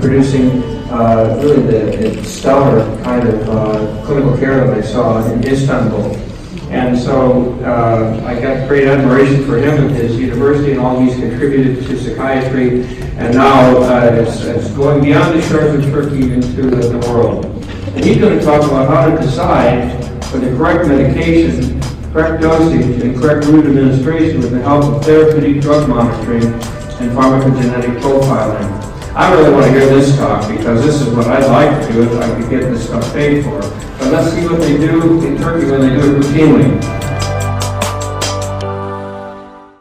producing uh, really the, the stellar kind of uh, clinical care that I saw in Istanbul. And so uh, I got great admiration for him and his university and all he's contributed to psychiatry. And now uh, it's, it's going beyond the shores of Turkey into the, the world. And he's going to talk about how to decide for the correct medication, correct dosage, and correct route administration with the help of therapeutic drug monitoring and pharmacogenetic profiling. I really want to hear this talk because this is what I'd like to do if I could get this stuff paid for. But let's see what they do in Turkey when they do it routinely.